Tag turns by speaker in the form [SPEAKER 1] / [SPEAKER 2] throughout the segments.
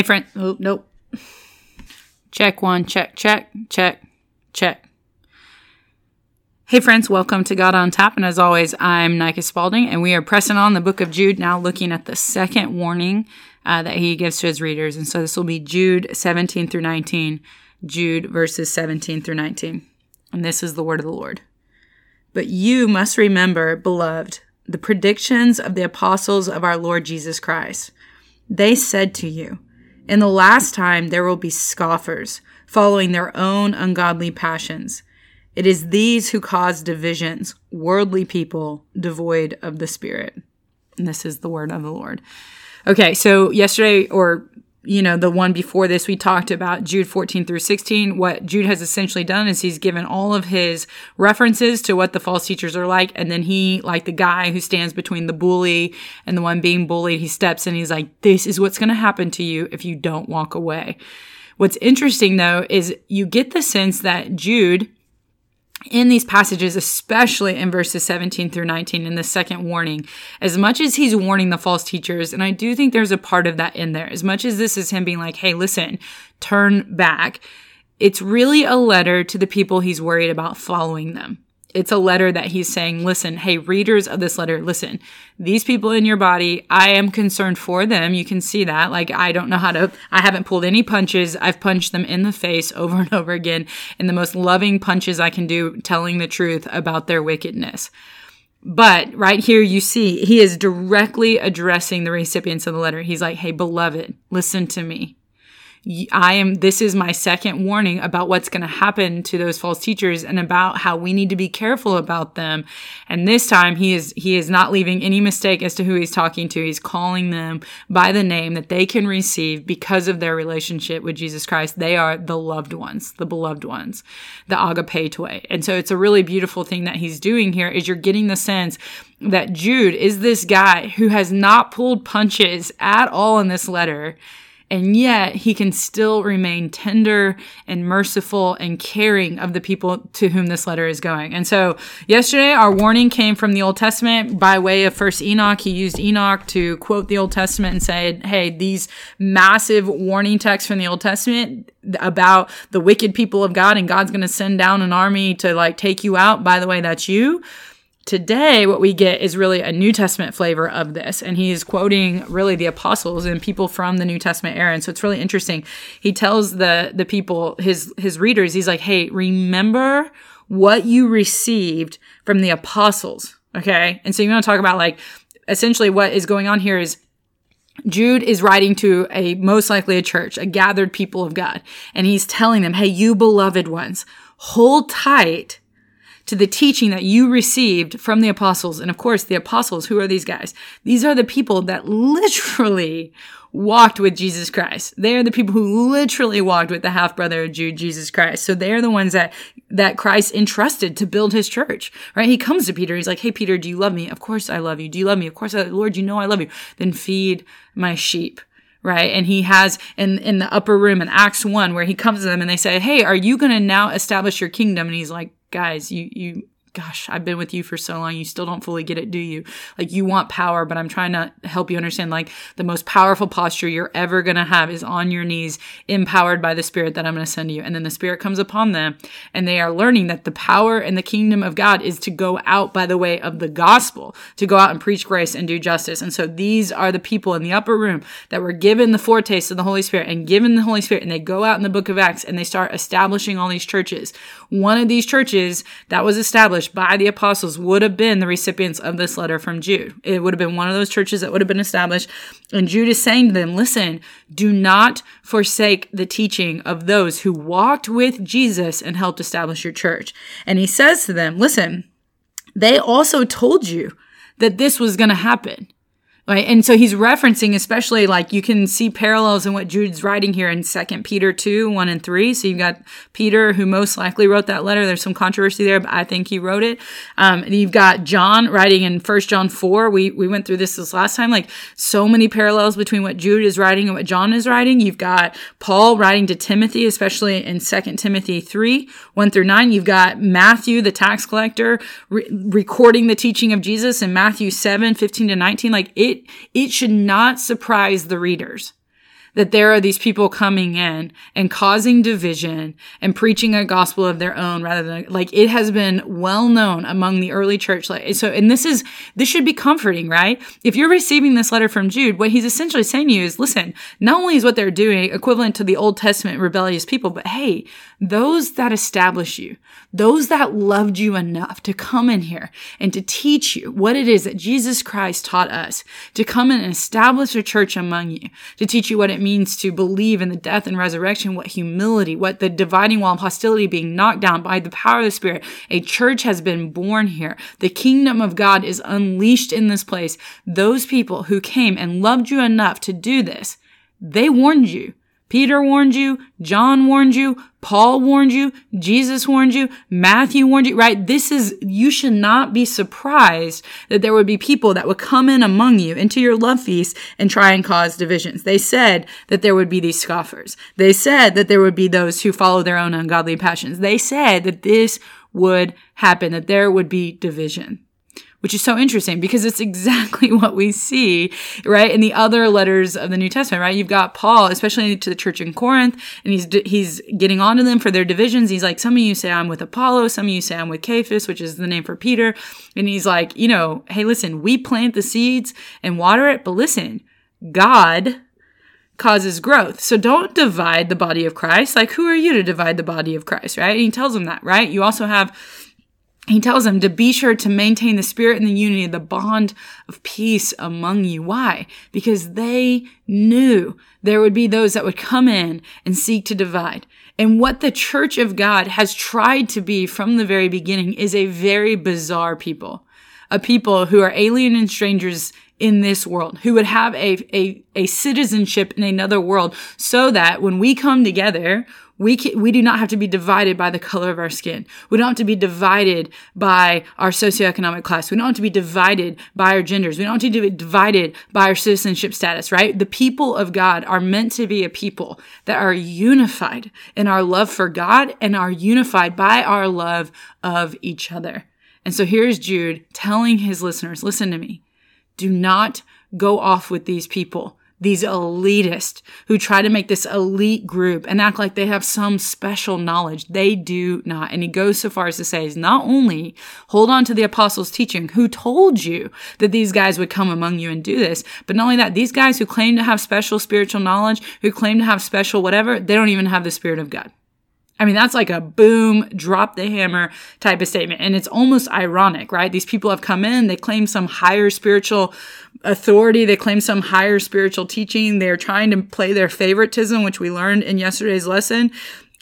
[SPEAKER 1] Hey, friend. Oh, nope. Check one, check, check, check, check. Hey, friends, welcome to God on Tap. And as always, I'm Nike Spalding, and we are pressing on the book of Jude, now looking at the second warning uh, that he gives to his readers. And so this will be Jude 17 through 19, Jude verses 17 through 19. And this is the word of the Lord. But you must remember, beloved, the predictions of the apostles of our Lord Jesus Christ. They said to you, in the last time, there will be scoffers, following their own ungodly passions. It is these who cause divisions, worldly people devoid of the Spirit. And this is the word of the Lord. Okay, so yesterday, or you know, the one before this, we talked about Jude 14 through 16. What Jude has essentially done is he's given all of his references to what the false teachers are like. And then he, like the guy who stands between the bully and the one being bullied, he steps in. He's like, this is what's going to happen to you if you don't walk away. What's interesting though is you get the sense that Jude in these passages, especially in verses 17 through 19 in the second warning, as much as he's warning the false teachers, and I do think there's a part of that in there, as much as this is him being like, hey, listen, turn back, it's really a letter to the people he's worried about following them it's a letter that he's saying, listen, hey, readers of this letter, listen, these people in your body, I am concerned for them. You can see that. Like, I don't know how to, I haven't pulled any punches. I've punched them in the face over and over again in the most loving punches I can do, telling the truth about their wickedness. But right here, you see, he is directly addressing the recipients of the letter. He's like, hey, beloved, listen to me. I am, this is my second warning about what's going to happen to those false teachers and about how we need to be careful about them. And this time he is, he is not leaving any mistake as to who he's talking to. He's calling them by the name that they can receive because of their relationship with Jesus Christ. They are the loved ones, the beloved ones, the agapetoi. And so it's a really beautiful thing that he's doing here is you're getting the sense that Jude is this guy who has not pulled punches at all in this letter and yet he can still remain tender and merciful and caring of the people to whom this letter is going. And so yesterday our warning came from the Old Testament by way of first Enoch. He used Enoch to quote the Old Testament and said, Hey, these massive warning texts from the Old Testament about the wicked people of God and God's going to send down an army to like take you out. By the way, that's you. Today, what we get is really a New Testament flavor of this. And he's quoting really the apostles and people from the New Testament era. And so it's really interesting. He tells the, the people, his, his readers, he's like, Hey, remember what you received from the apostles. Okay. And so you want to talk about like essentially what is going on here is Jude is writing to a most likely a church, a gathered people of God. And he's telling them, Hey, you beloved ones, hold tight to the teaching that you received from the apostles. And of course, the apostles, who are these guys? These are the people that literally walked with Jesus Christ. They are the people who literally walked with the half brother of Jude, Jesus Christ. So they are the ones that, that Christ entrusted to build his church, right? He comes to Peter. He's like, Hey, Peter, do you love me? Of course I love you. Do you love me? Of course, I, Lord, you know I love you. Then feed my sheep right? And he has in in the upper room in Acts 1 where he comes to them and they say, "Hey, are you going to now establish your kingdom?" And he's like, guys, you, you, gosh, I've been with you for so long. You still don't fully get it, do you? Like you want power, but I'm trying to help you understand like the most powerful posture you're ever going to have is on your knees, empowered by the spirit that I'm going to send you. And then the spirit comes upon them and they are learning that the power and the kingdom of God is to go out by the way of the gospel, to go out and preach grace and do justice. And so these are the people in the upper room that were given the foretaste of the Holy Spirit and given the Holy Spirit. And they go out in the book of Acts and they start establishing all these churches. One of these churches that was established established by the apostles would have been the recipients of this letter from Jude. It would have been one of those churches that would have been established. And Jude is saying to them, listen, do not forsake the teaching of those who walked with Jesus and helped establish your church. And he says to them, listen, they also told you that this was going to happen. Right. And so he's referencing, especially like you can see parallels in what Jude's writing here in Second Peter 2, 1 and 3. So you've got Peter, who most likely wrote that letter. There's some controversy there, but I think he wrote it. Um, you've got John writing in First John 4. We, we went through this this last time, like so many parallels between what Jude is writing and what John is writing. You've got Paul writing to Timothy, especially in Second Timothy 3, 1 through 9. You've got Matthew, the tax collector, re- recording the teaching of Jesus in Matthew 7, 15 to 19. Like it it, should not surprise the readers that there are these people coming in and causing division and preaching a gospel of their own rather than like it has been well known among the early church like so and this is this should be comforting right? If you're receiving this letter from jude what he's essentially saying to you is listen not only is what they're doing equivalent to the old testament rebellious people but hey those that establish you those that loved you enough to come in here and to teach you what it is that jesus christ taught us to come and establish a church among you to teach you what it means to believe in the death and resurrection, what humility, what the dividing wall of hostility being knocked down by the power of the Spirit. A church has been born here. The kingdom of God is unleashed in this place. Those people who came and loved you enough to do this, they warned you. Peter warned you, John warned you, Paul warned you, Jesus warned you, Matthew warned you, right? This is, you should not be surprised that there would be people that would come in among you into your love feast and try and cause divisions. They said that there would be these scoffers. They said that there would be those who follow their own ungodly passions. They said that this would happen, that there would be division which is so interesting because it's exactly what we see, right? In the other letters of the New Testament, right? You've got Paul, especially to the church in Corinth, and he's, he's getting onto them for their divisions. He's like, some of you say I'm with Apollo, some of you say I'm with Cephas, which is the name for Peter. And he's like, you know, hey, listen, we plant the seeds and water it, but listen, God causes growth. So don't divide the body of Christ. Like, who are you to divide the body of Christ, right? And he tells them that, right? You also have he tells them to be sure to maintain the spirit and the unity, the bond of peace among you. Why? Because they knew there would be those that would come in and seek to divide. And what the church of God has tried to be from the very beginning is a very bizarre people, a people who are alien and strangers in this world, who would have a, a, a citizenship in another world so that when we come together, we can, we do not have to be divided by the color of our skin. We don't have to be divided by our socioeconomic class. We don't have to be divided by our genders. We don't have to be divided by our citizenship status, right? The people of God are meant to be a people that are unified in our love for God and are unified by our love of each other. And so here's Jude telling his listeners, listen to me. Do not go off with these people these elitists who try to make this elite group and act like they have some special knowledge. They do not. And he goes so far as to say, not only hold on to the apostles' teaching, who told you that these guys would come among you and do this, but not only that, these guys who claim to have special spiritual knowledge, who claim to have special whatever, they don't even have the Spirit of God. I mean, that's like a boom, drop the hammer type of statement. And it's almost ironic, right? These people have come in, they claim some higher spiritual authority, they claim some higher spiritual teaching. They're trying to play their favoritism, which we learned in yesterday's lesson.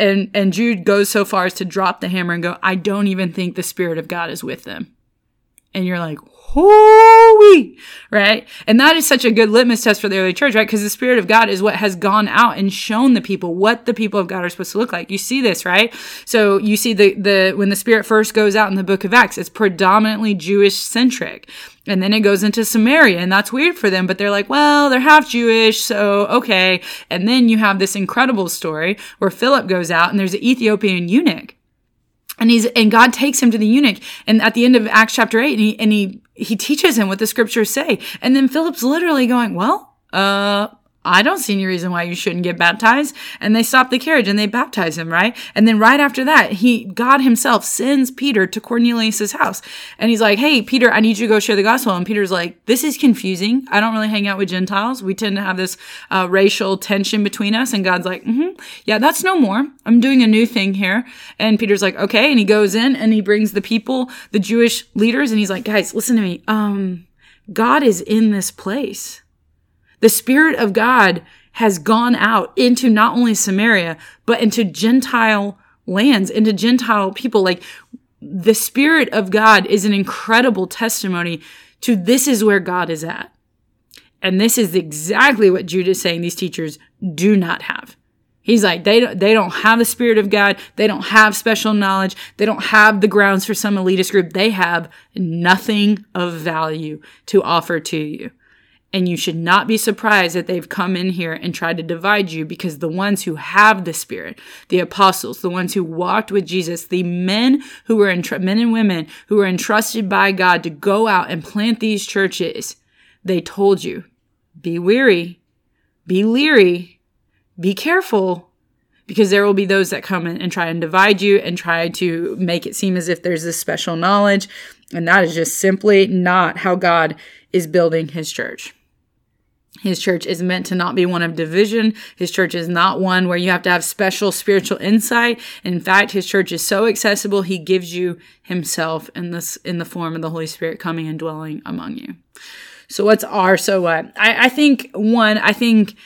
[SPEAKER 1] And, and Jude goes so far as to drop the hammer and go, I don't even think the Spirit of God is with them. And you're like, holy, right? And that is such a good litmus test for the early church, right? Because the Spirit of God is what has gone out and shown the people what the people of God are supposed to look like. You see this, right? So you see the, the, when the Spirit first goes out in the book of Acts, it's predominantly Jewish centric. And then it goes into Samaria, and that's weird for them, but they're like, well, they're half Jewish, so okay. And then you have this incredible story where Philip goes out and there's an Ethiopian eunuch and he's and God takes him to the eunuch. And at the end of Acts chapter 8 and he and he he teaches him what the scriptures say. And then Philip's literally going well uh I don't see any reason why you shouldn't get baptized. And they stop the carriage and they baptize him, right? And then right after that, he, God himself sends Peter to Cornelius's house. And he's like, Hey, Peter, I need you to go share the gospel. And Peter's like, this is confusing. I don't really hang out with Gentiles. We tend to have this uh, racial tension between us. And God's like, mm-hmm, yeah, that's no more. I'm doing a new thing here. And Peter's like, okay. And he goes in and he brings the people, the Jewish leaders. And he's like, guys, listen to me. Um, God is in this place. The Spirit of God has gone out into not only Samaria, but into Gentile lands, into Gentile people. Like the Spirit of God is an incredible testimony to this is where God is at. And this is exactly what Jude is saying these teachers do not have. He's like, they don't, they don't have the Spirit of God. They don't have special knowledge. They don't have the grounds for some elitist group. They have nothing of value to offer to you. And you should not be surprised that they've come in here and tried to divide you because the ones who have the Spirit, the apostles, the ones who walked with Jesus, the men who were, entr- men and women who were entrusted by God to go out and plant these churches, they told you, be weary, be leery, be careful because there will be those that come in and try and divide you and try to make it seem as if there's this special knowledge. And that is just simply not how God is building his church. His church is meant to not be one of division. His church is not one where you have to have special spiritual insight. In fact, his church is so accessible, he gives you himself in this in the form of the Holy Spirit coming and dwelling among you. So what's our so what? I, I think one, I think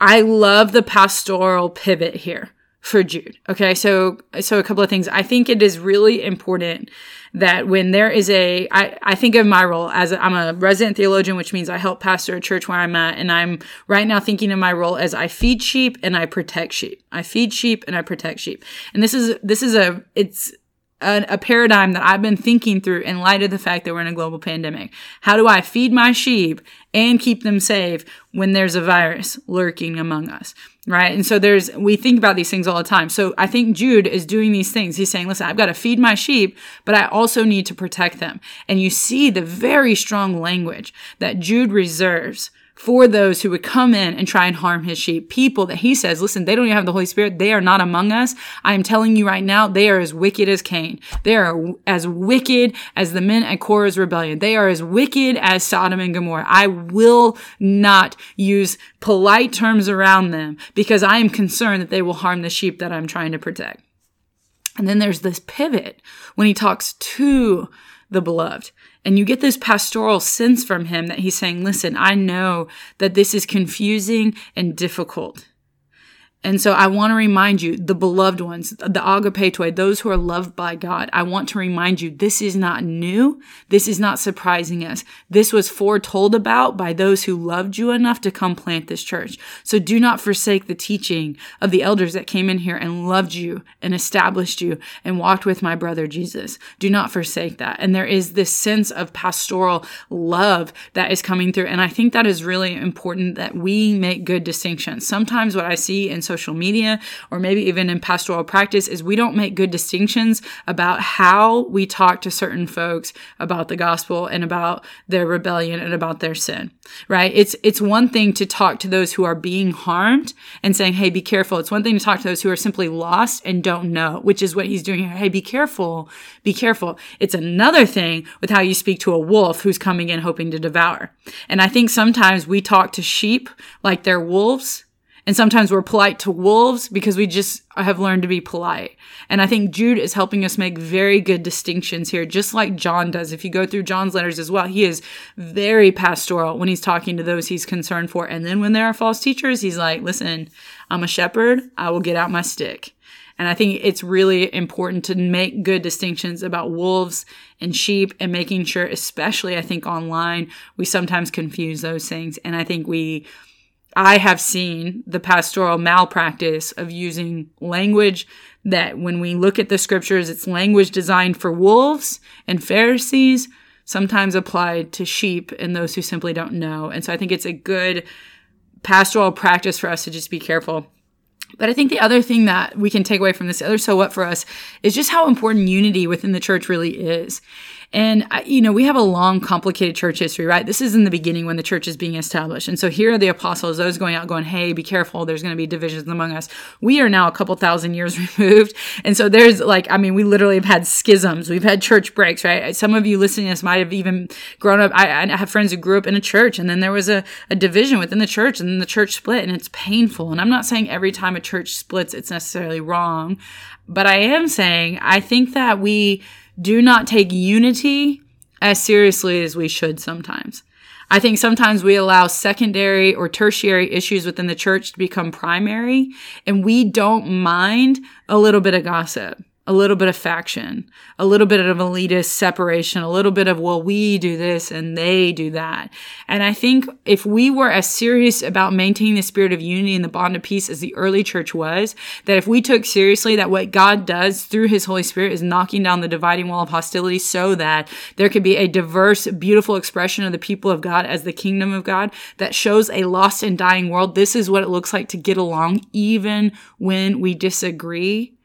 [SPEAKER 1] I love the pastoral pivot here for Jude. Okay. So, so a couple of things. I think it is really important that when there is a, I, I think of my role as i am a resident theologian, which means I help pastor a church where I'm at. And I'm right now thinking of my role as I feed sheep and I protect sheep. I feed sheep and I protect sheep. And this is, this is a, it's, a, a, paradigm that I've been thinking through in light of the fact that we're in a global pandemic. How do I feed my sheep and keep them safe when there's a virus lurking among us? Right. And so there's, we think about these things all the time. So I think Jude is doing these things. He's saying, listen, I've got to feed my sheep, but I also need to protect them. And you see the very strong language that Jude reserves for those who would come in and try and harm his sheep. People that he says, listen, they don't even have the Holy Spirit. They are not among us. I am telling you right now, they are as wicked as Cain. They are as wicked as the men at Korah's rebellion. They are as wicked as Sodom and Gomorrah. I will not use polite terms around them because I am concerned that they will harm the sheep that I'm trying to protect. And then there's this pivot when he talks to the beloved. And you get this pastoral sense from him that he's saying, listen, I know that this is confusing and difficult. And so I want to remind you, the beloved ones, the agapetoi, those who are loved by God, I want to remind you, this is not new. This is not surprising us. This was foretold about by those who loved you enough to come plant this church. So do not forsake the teaching of the elders that came in here and loved you and established you and walked with my brother Jesus. Do not forsake that. And there is this sense of pastoral love that is coming through. And I think that is really important that we make good distinctions. Sometimes what I see in social media or maybe even in pastoral practice is we don't make good distinctions about how we talk to certain folks about the gospel and about their rebellion and about their sin, right? It's, it's one thing to talk to those who are being harmed and saying, Hey, be careful. It's one thing to talk to those who are simply lost and don't know, which is what he's doing here. Hey, be careful. Be careful. It's another thing with how you speak to a wolf who's coming in hoping to devour. And I think sometimes we talk to sheep like they're wolves and sometimes we're polite to wolves because we just have learned to be polite. And I think Jude is helping us make very good distinctions here, just like John does. If you go through John's letters as well, he is very pastoral when he's talking to those he's concerned for. And then when there are false teachers, he's like, listen, I'm a shepherd. I will get out my stick. And I think it's really important to make good distinctions about wolves and sheep and making sure, especially I think online, we sometimes confuse those things. And I think we, I have seen the pastoral malpractice of using language that when we look at the scriptures, it's language designed for wolves and Pharisees, sometimes applied to sheep and those who simply don't know. And so I think it's a good pastoral practice for us to just be careful. But I think the other thing that we can take away from this other so what for us is just how important unity within the church really is. And, you know, we have a long, complicated church history, right? This is in the beginning when the church is being established. And so here are the apostles, those going out going, hey, be careful. There's going to be divisions among us. We are now a couple thousand years removed. And so there's like, I mean, we literally have had schisms. We've had church breaks, right? Some of you listening to this might have even grown up. I, I have friends who grew up in a church and then there was a, a division within the church and then the church split and it's painful. And I'm not saying every time a church splits, it's necessarily wrong. But I am saying, I think that we, do not take unity as seriously as we should sometimes. I think sometimes we allow secondary or tertiary issues within the church to become primary and we don't mind a little bit of gossip a little bit of faction, a little bit of elitist separation, a little bit of, well, we do this and they do that. And I think if we were as serious about maintaining the spirit of unity and the bond of peace as the early church was, that if we took seriously that what God does through his Holy Spirit is knocking down the dividing wall of hostility so that there could be a diverse, beautiful expression of the people of God as the kingdom of God that shows a lost and dying world. This is what it looks like to get along even when we disagree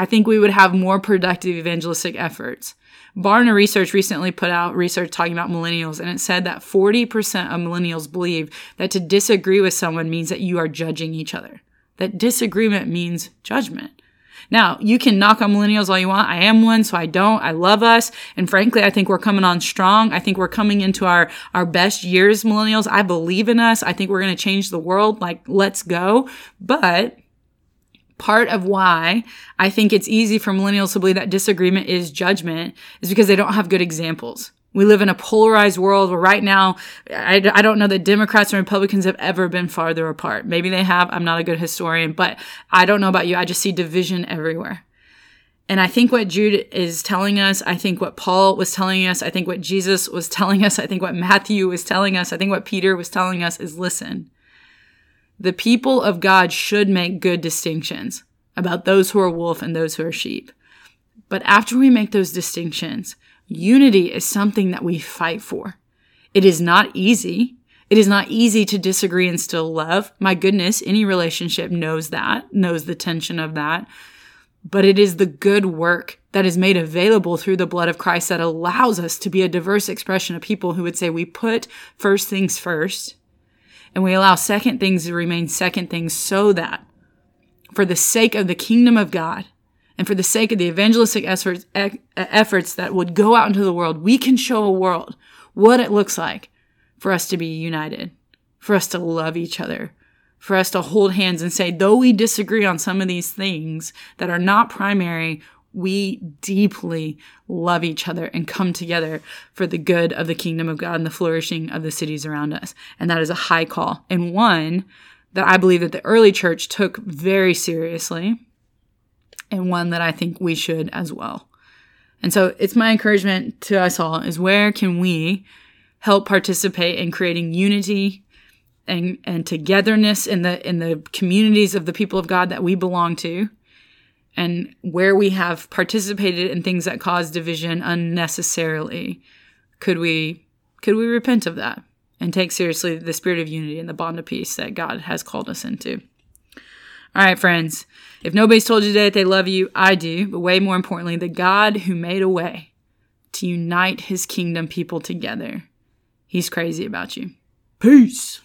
[SPEAKER 1] I think we would have more productive evangelistic efforts. Barna Research recently put out research talking about millennials, and it said that 40% of millennials believe that to disagree with someone means that you are judging each other, that disagreement means judgment. Now, you can knock on millennials all you want. I am one, so I don't. I love us. And frankly, I think we're coming on strong. I think we're coming into our, our best years, millennials. I believe in us. I think we're going to change the world. Like, let's go. But part of why I think it's easy for millennials to believe that disagreement is judgment is because they don't have good examples. We live in a polarized world where right now, I, I don't know that Democrats and Republicans have ever been farther apart. Maybe they have. I'm not a good historian, but I don't know about you. I just see division everywhere. And I think what Jude is telling us, I think what Paul was telling us, I think what Jesus was telling us, I think what Matthew was telling us, I think what Peter was telling us is listen, the people of God should make good distinctions about those who are wolf and those who are sheep. But after we make those distinctions, unity is something that we fight for. It is not easy. It is not easy to disagree and still love. My goodness, any relationship knows that, knows the tension of that. But it is the good work that is made available through the blood of Christ that allows us to be a diverse expression of people who would say we put first things first and we allow second things to remain second things so that for the sake of the kingdom of God and for the sake of the evangelistic efforts, efforts that would go out into the world, we can show a world what it looks like for us to be united, for us to love each other, for us to hold hands and say, though we disagree on some of these things that are not primary, we deeply love each other and come together for the good of the kingdom of God and the flourishing of the cities around us. And that is a high call and one that I believe that the early church took very seriously and one that I think we should as well. And so it's my encouragement to us all is where can we help participate in creating unity and, and togetherness in the, in the communities of the people of God that we belong to and where we have participated in things that cause division unnecessarily could we could we repent of that and take seriously the spirit of unity and the bond of peace that God has called us into? All right friends if nobody's told you today that they love you i do but way more importantly the god who made a way to unite his kingdom people together he's crazy about you. Peace